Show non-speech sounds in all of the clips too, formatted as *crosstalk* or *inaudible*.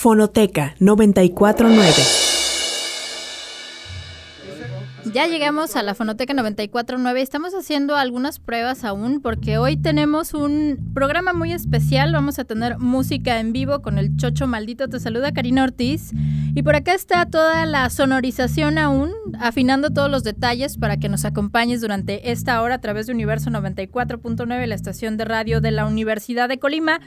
Fonoteca 949. Ya llegamos a la Fonoteca 949. Estamos haciendo algunas pruebas aún porque hoy tenemos un programa muy especial. Vamos a tener música en vivo con el Chocho Maldito. Te saluda Karina Ortiz. Y por acá está toda la sonorización aún, afinando todos los detalles para que nos acompañes durante esta hora a través de Universo 94.9, la estación de radio de la Universidad de Colima.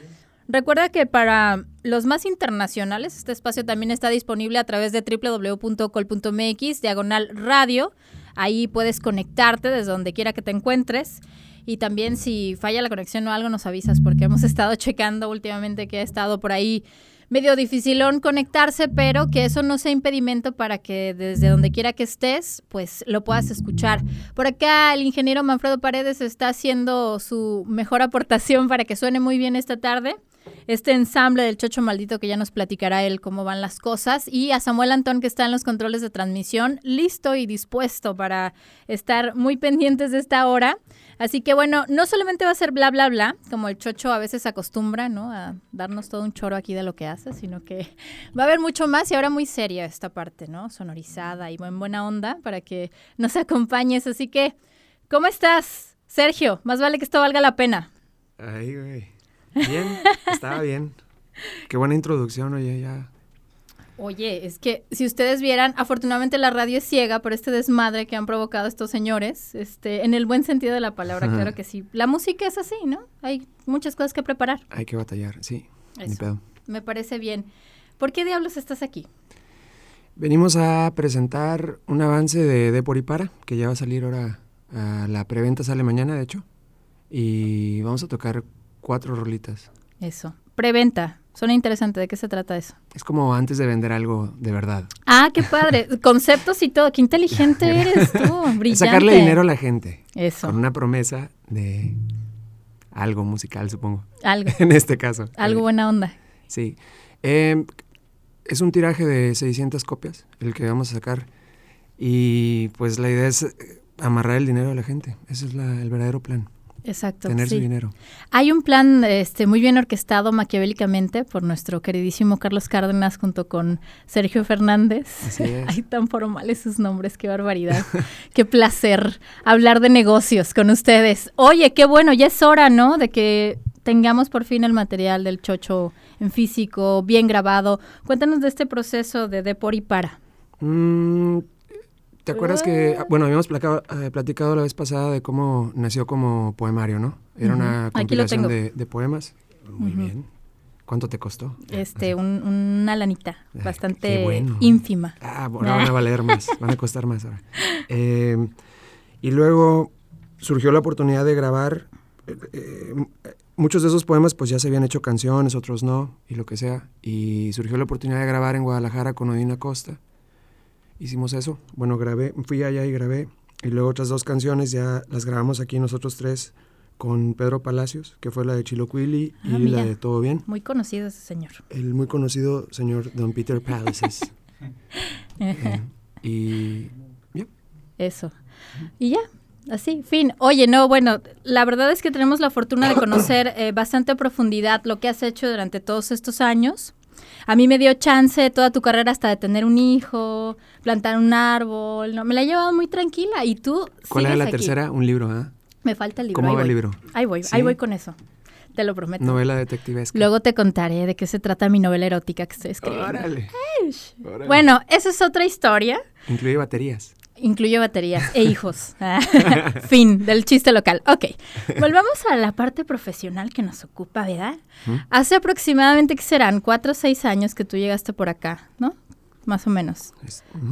Recuerda que para los más internacionales, este espacio también está disponible a través de www.col.mx, diagonal radio. Ahí puedes conectarte desde donde quiera que te encuentres. Y también si falla la conexión o algo nos avisas porque hemos *laughs* estado checando últimamente que ha estado por ahí medio dificilón conectarse, pero que eso no sea impedimento para que desde donde quiera que estés, pues lo puedas escuchar. Por acá el ingeniero Manfredo Paredes está haciendo su mejor aportación para que suene muy bien esta tarde este ensamble del Chocho Maldito que ya nos platicará él cómo van las cosas y a Samuel Antón que está en los controles de transmisión, listo y dispuesto para estar muy pendientes de esta hora. Así que bueno, no solamente va a ser bla bla bla, como el Chocho a veces acostumbra, ¿no? A darnos todo un choro aquí de lo que hace, sino que va a haber mucho más y ahora muy seria esta parte, ¿no? Sonorizada y en buena onda para que nos acompañes. Así que, ¿cómo estás, Sergio? Más vale que esto valga la pena. Ay, güey. Bien, estaba bien. Qué buena introducción, oye, ya. Oye, es que si ustedes vieran, afortunadamente la radio es ciega por este desmadre que han provocado estos señores, este, en el buen sentido de la palabra, claro que sí. La música es así, ¿no? Hay muchas cosas que preparar. Hay que batallar, sí. pedo. Me parece bien. ¿Por qué diablos estás aquí? Venimos a presentar un avance de De Por y Para, que ya va a salir ahora, a la preventa sale mañana, de hecho. Y vamos a tocar cuatro rolitas. Eso. Preventa. Suena interesante. ¿De qué se trata eso? Es como antes de vender algo de verdad. Ah, qué padre. *laughs* Conceptos y todo. Qué inteligente *laughs* eres tú. Brillante. Sacarle dinero a la gente. Eso. Con una promesa de algo musical, supongo. Algo. *laughs* en este caso. Algo buena onda. Sí. Em, es un tiraje de 600 copias, el que vamos a sacar. Y pues la idea es eh, amarrar el dinero a la gente. Ese es el verdadero plan. Exacto. Tener su dinero. Hay un plan este, muy bien orquestado maquiavélicamente por nuestro queridísimo Carlos Cárdenas junto con Sergio Fernández. Así es. *laughs* Ay, tan formales sus nombres, qué barbaridad. qué placer hablar de negocios con ustedes. Oye, qué bueno, ya es hora, ¿no? De que tengamos por fin el material del chocho en físico, bien grabado. Cuéntanos de este proceso de de por y para. Mm, ¿Te acuerdas que, ah, bueno, habíamos eh, platicado, la vez pasada de cómo nació como poemario, ¿no? Era una compilación de, poemas. Muy bien. ¿Cuánto te costó? Este, una lanita, bastante ínfima. Ah, bueno, van a valer más, *laughs* van a costar más ahora. Em, y luego surgió la oportunidad de grabar. Eh, eh, muchos de esos poemas pues ya se habían hecho canciones, otros no, y lo que sea. Y surgió la oportunidad de grabar en Guadalajara con Odina Costa hicimos eso. Bueno, grabé, fui allá y grabé. Y luego otras dos canciones ya las grabamos aquí nosotros tres con Pedro Palacios, que fue la de Chiloquili y ah, la de Todo Bien. Muy conocido ese señor. El muy conocido señor Don Peter Palacios. *laughs* Eh, y ya. Eso. Y ya, Así, fin. Oye, no, bueno, la verdad es que tenemos la fortuna de conocer eh, bastante a profundidad lo que has hecho durante todos estos años. A mí me dio chance toda tu carrera hasta de tener un hijo, plantar un árbol, no, me la he llevado muy tranquila y tú ¿Cuál era la tercera? Un libro, ¿ah? Me falta el libro. ¿Cómo va el libro? Ahí voy, ahí voy con eso. Te lo prometo. Novela detectivesca. Luego te contaré de qué se trata mi novela erótica que estoy escribiendo. Órale. Bueno, esa es otra historia. Incluye baterías. Incluye baterías e hijos. *laughs* *laughs* fin del chiste local. Ok, volvamos a la parte profesional que nos ocupa, ¿verdad? Hace aproximadamente, que serán? Cuatro o seis años que tú llegaste por acá, ¿no? Más o menos.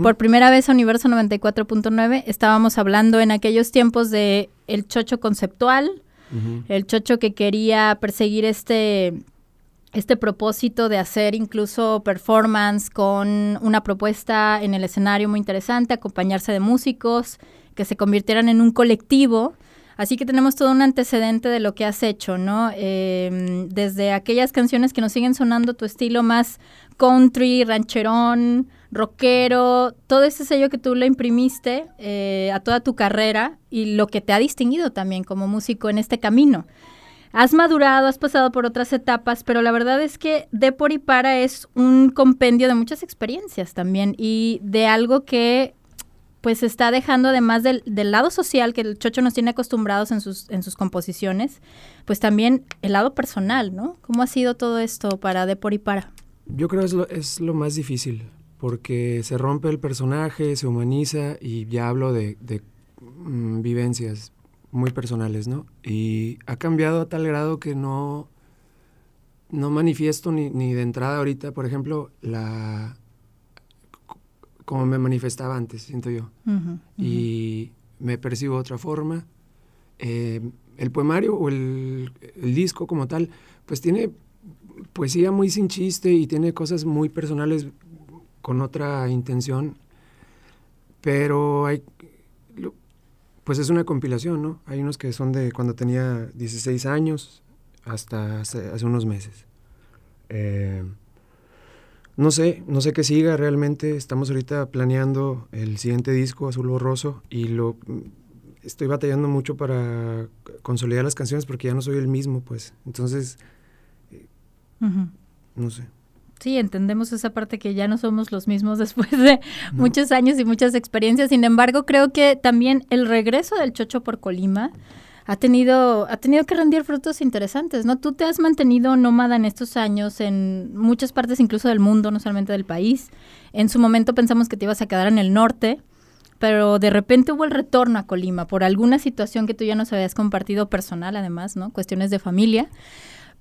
Por primera vez a Universo 94.9 estábamos hablando en aquellos tiempos de el chocho conceptual, el chocho que quería perseguir este este propósito de hacer incluso performance con una propuesta en el escenario muy interesante, acompañarse de músicos que se convirtieran en un colectivo. Así que tenemos todo un antecedente de lo que has hecho, ¿no? Em, desde aquellas canciones que nos siguen sonando tu estilo más country, rancherón, rockero, todo ese sello que tú le imprimiste eh, a toda tu carrera y lo que te ha distinguido también como músico en este camino. Has madurado, has pasado por otras etapas, pero la verdad es que De por y para es un compendio de muchas experiencias también y de algo que pues está dejando además del, lado social que el chocho nos tiene acostumbrados en sus, en sus composiciones, pues también el lado personal, ¿no? ¿Cómo ha sido todo esto para De por y para? Yo creo que es lo, es lo más difícil, porque se rompe el personaje, se humaniza y ya hablo de, mm, vivencias muy personales, ¿no? Y ha cambiado a tal grado que no, no manifiesto ni, ni de entrada ahorita, por ejemplo, la como me manifestaba antes, siento yo. Y me percibo de otra forma. Eh, el poemario o el, el, disco como tal, pues tiene poesía muy sin chiste y tiene cosas muy personales con otra intención, pero hay, pues es una compilación, ¿no? Hay unos que son de cuando tenía 16 años hasta hace, hace unos meses. Eh, no sé, no sé qué siga realmente. Estamos ahorita planeando el siguiente disco, Azul Borroso, y lo estoy batallando mucho para consolidar las canciones porque ya no soy el mismo, pues. Entonces, no sé. Sí, entendemos esa parte que ya no somos los mismos *laughs* después de muchos años y muchas experiencias. Sin embargo, creo que también el regreso del Chocho por Colima ha tenido, ha tenido que rendir frutos interesantes, ¿no? Tú te has mantenido nómada en estos años en muchas partes incluso del mundo, no solamente del país. En su momento pensamos que te ibas a quedar en el norte, pero de repente hubo el retorno a Colima por alguna situación que tú ya nos habías compartido personal, además, ¿no? Cuestiones de familia.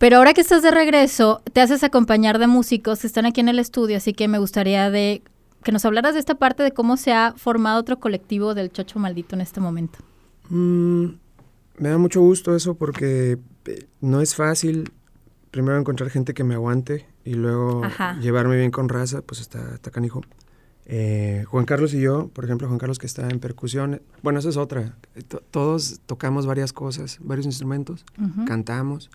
Pero ahora que estás de regreso, te haces acompañar de músicos que están aquí en el estudio, así que me gustaría de que nos hablaras de esta parte de cómo se ha formado otro colectivo del Chocho Maldito en este momento. Mm, me da mucho gusto eso porque eh, no es fácil primero encontrar gente que me aguante y luego llevarme bien con raza, pues está, está canijo. Eh, Juan Carlos y yo, por ejemplo, Juan Carlos que está en percusión, bueno, eso es otra. todos tocamos varias cosas, varios instrumentos, cantamos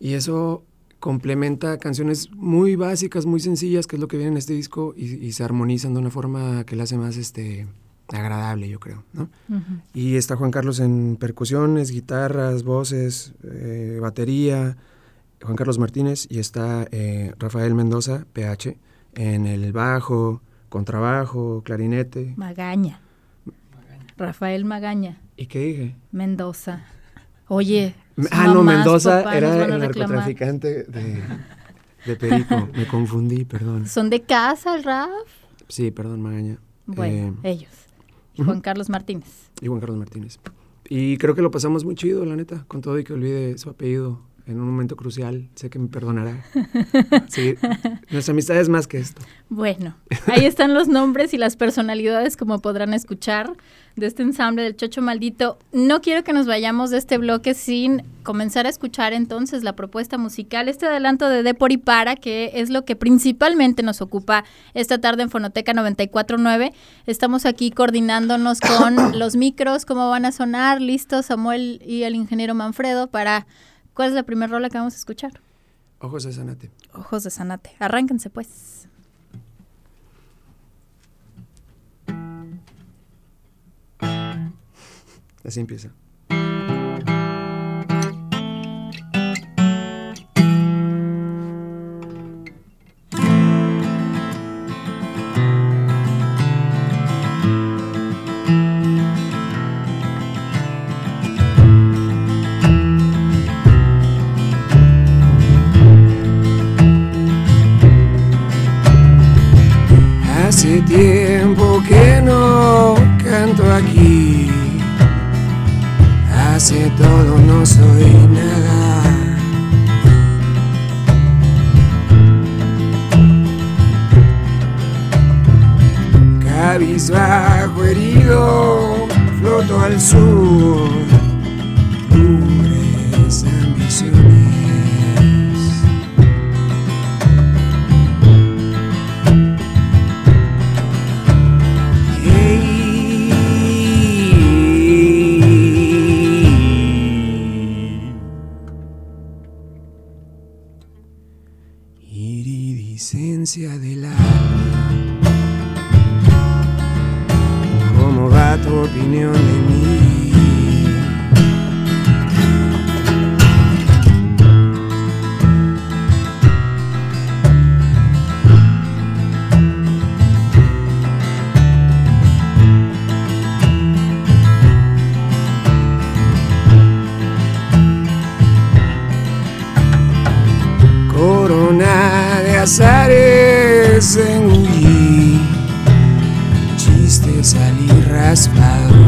y eso complementa canciones muy básicas, muy sencillas, que es lo que viene en este disco y, y se armonizan de una forma que la hace más, este, agradable, yo creo, ¿no? Y está Juan Carlos en percusiones, guitarras, voces, eh, batería, Juan Carlos Martínez, y está eh, Rafael Mendoza, PH, en el bajo, contrabajo, clarinete. Magaña. Rafael Magaña. ¿Y qué dije? Mendoza. Oye. Ah, no, Mendoza era el narcotraficante de, de Perico. Me confundí, perdón. ¿Son de casa, Raf? Sí, perdón, Magaña. Bueno, eh, ellos. Juan Carlos Martínez. Y Juan Carlos Martínez. Y creo que lo pasamos muy chido, la neta, con todo y que olvide su apellido en un momento crucial. Sé que me perdonará. *laughs* Sí, nuestra amistad es más que esto. Bueno, ahí están los nombres y las personalidades, como podrán escuchar, de este ensamble del Chocho Maldito. No quiero que nos vayamos de este bloque sin comenzar a escuchar entonces la propuesta musical, este adelanto de De por y para, que es lo que principalmente nos ocupa esta tarde en Fonoteca 949. Estamos aquí coordinándonos con *coughs* los micros, cómo van a sonar, listos Samuel y el ingeniero Manfredo para ¿Cuál es la primera rola que vamos a escuchar? Ojos de Sanate. Ojos de Sanate. Arránquense pues. Así empieza. Aquí. Hace todo, no soy nada. Cabizbajo herido, floto al sur. Del alma. ¿Cómo va tu opinión de mí? Azares engullí, chistes salí raspado.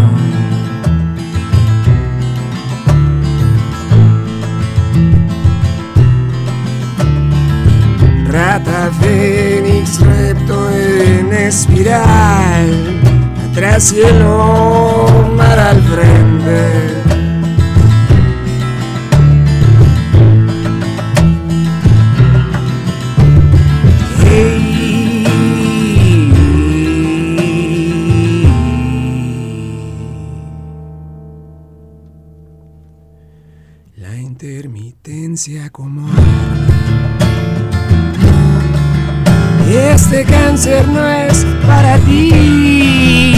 Rata fénix repto en espiral, atrás cielo, mar al frente. La intermitencia como Este cáncer no es para ti.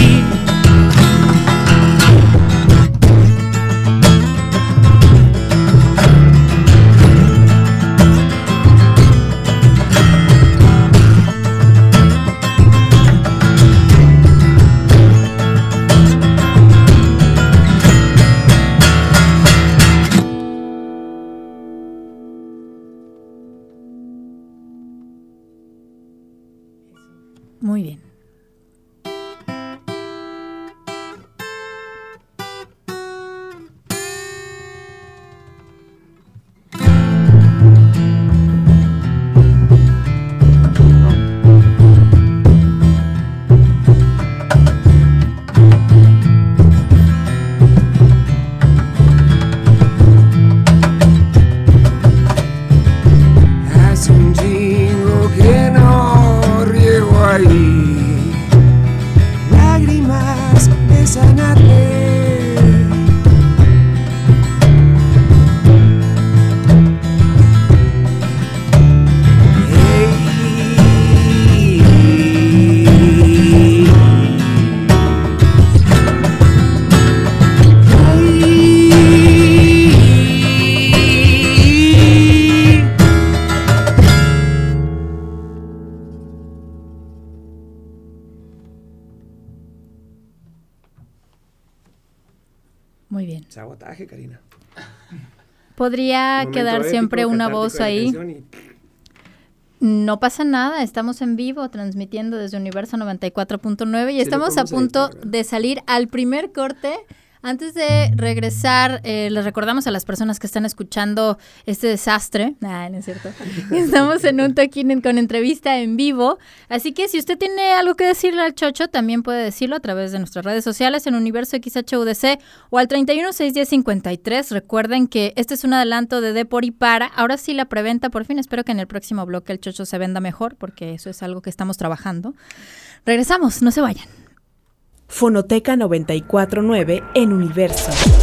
Muy bien. Sabotaje, Karina. Podría *laughs* quedar siempre una voz ahí. y- No pasa nada, estamos en vivo transmitiendo desde Universo 94.9 y lo estamos a punto de salir al primer corte. Antes de regresar, eh, les recordamos a las personas que están escuchando este desastre. Nah, no es cierto. *laughs* Estamos en un toquín con entrevista en vivo. Así que si usted tiene algo que decirle al Chocho, también puede decirlo a través de nuestras redes sociales en Universo XHUDC o al 3161053. Recuerden que este es un adelanto de De por y para. Ahora sí la preventa, por fin. Espero que en el próximo bloque el Chocho se venda mejor, porque eso es algo que estamos trabajando. Regresamos, no se vayan. Fonoteca 949 en Universo.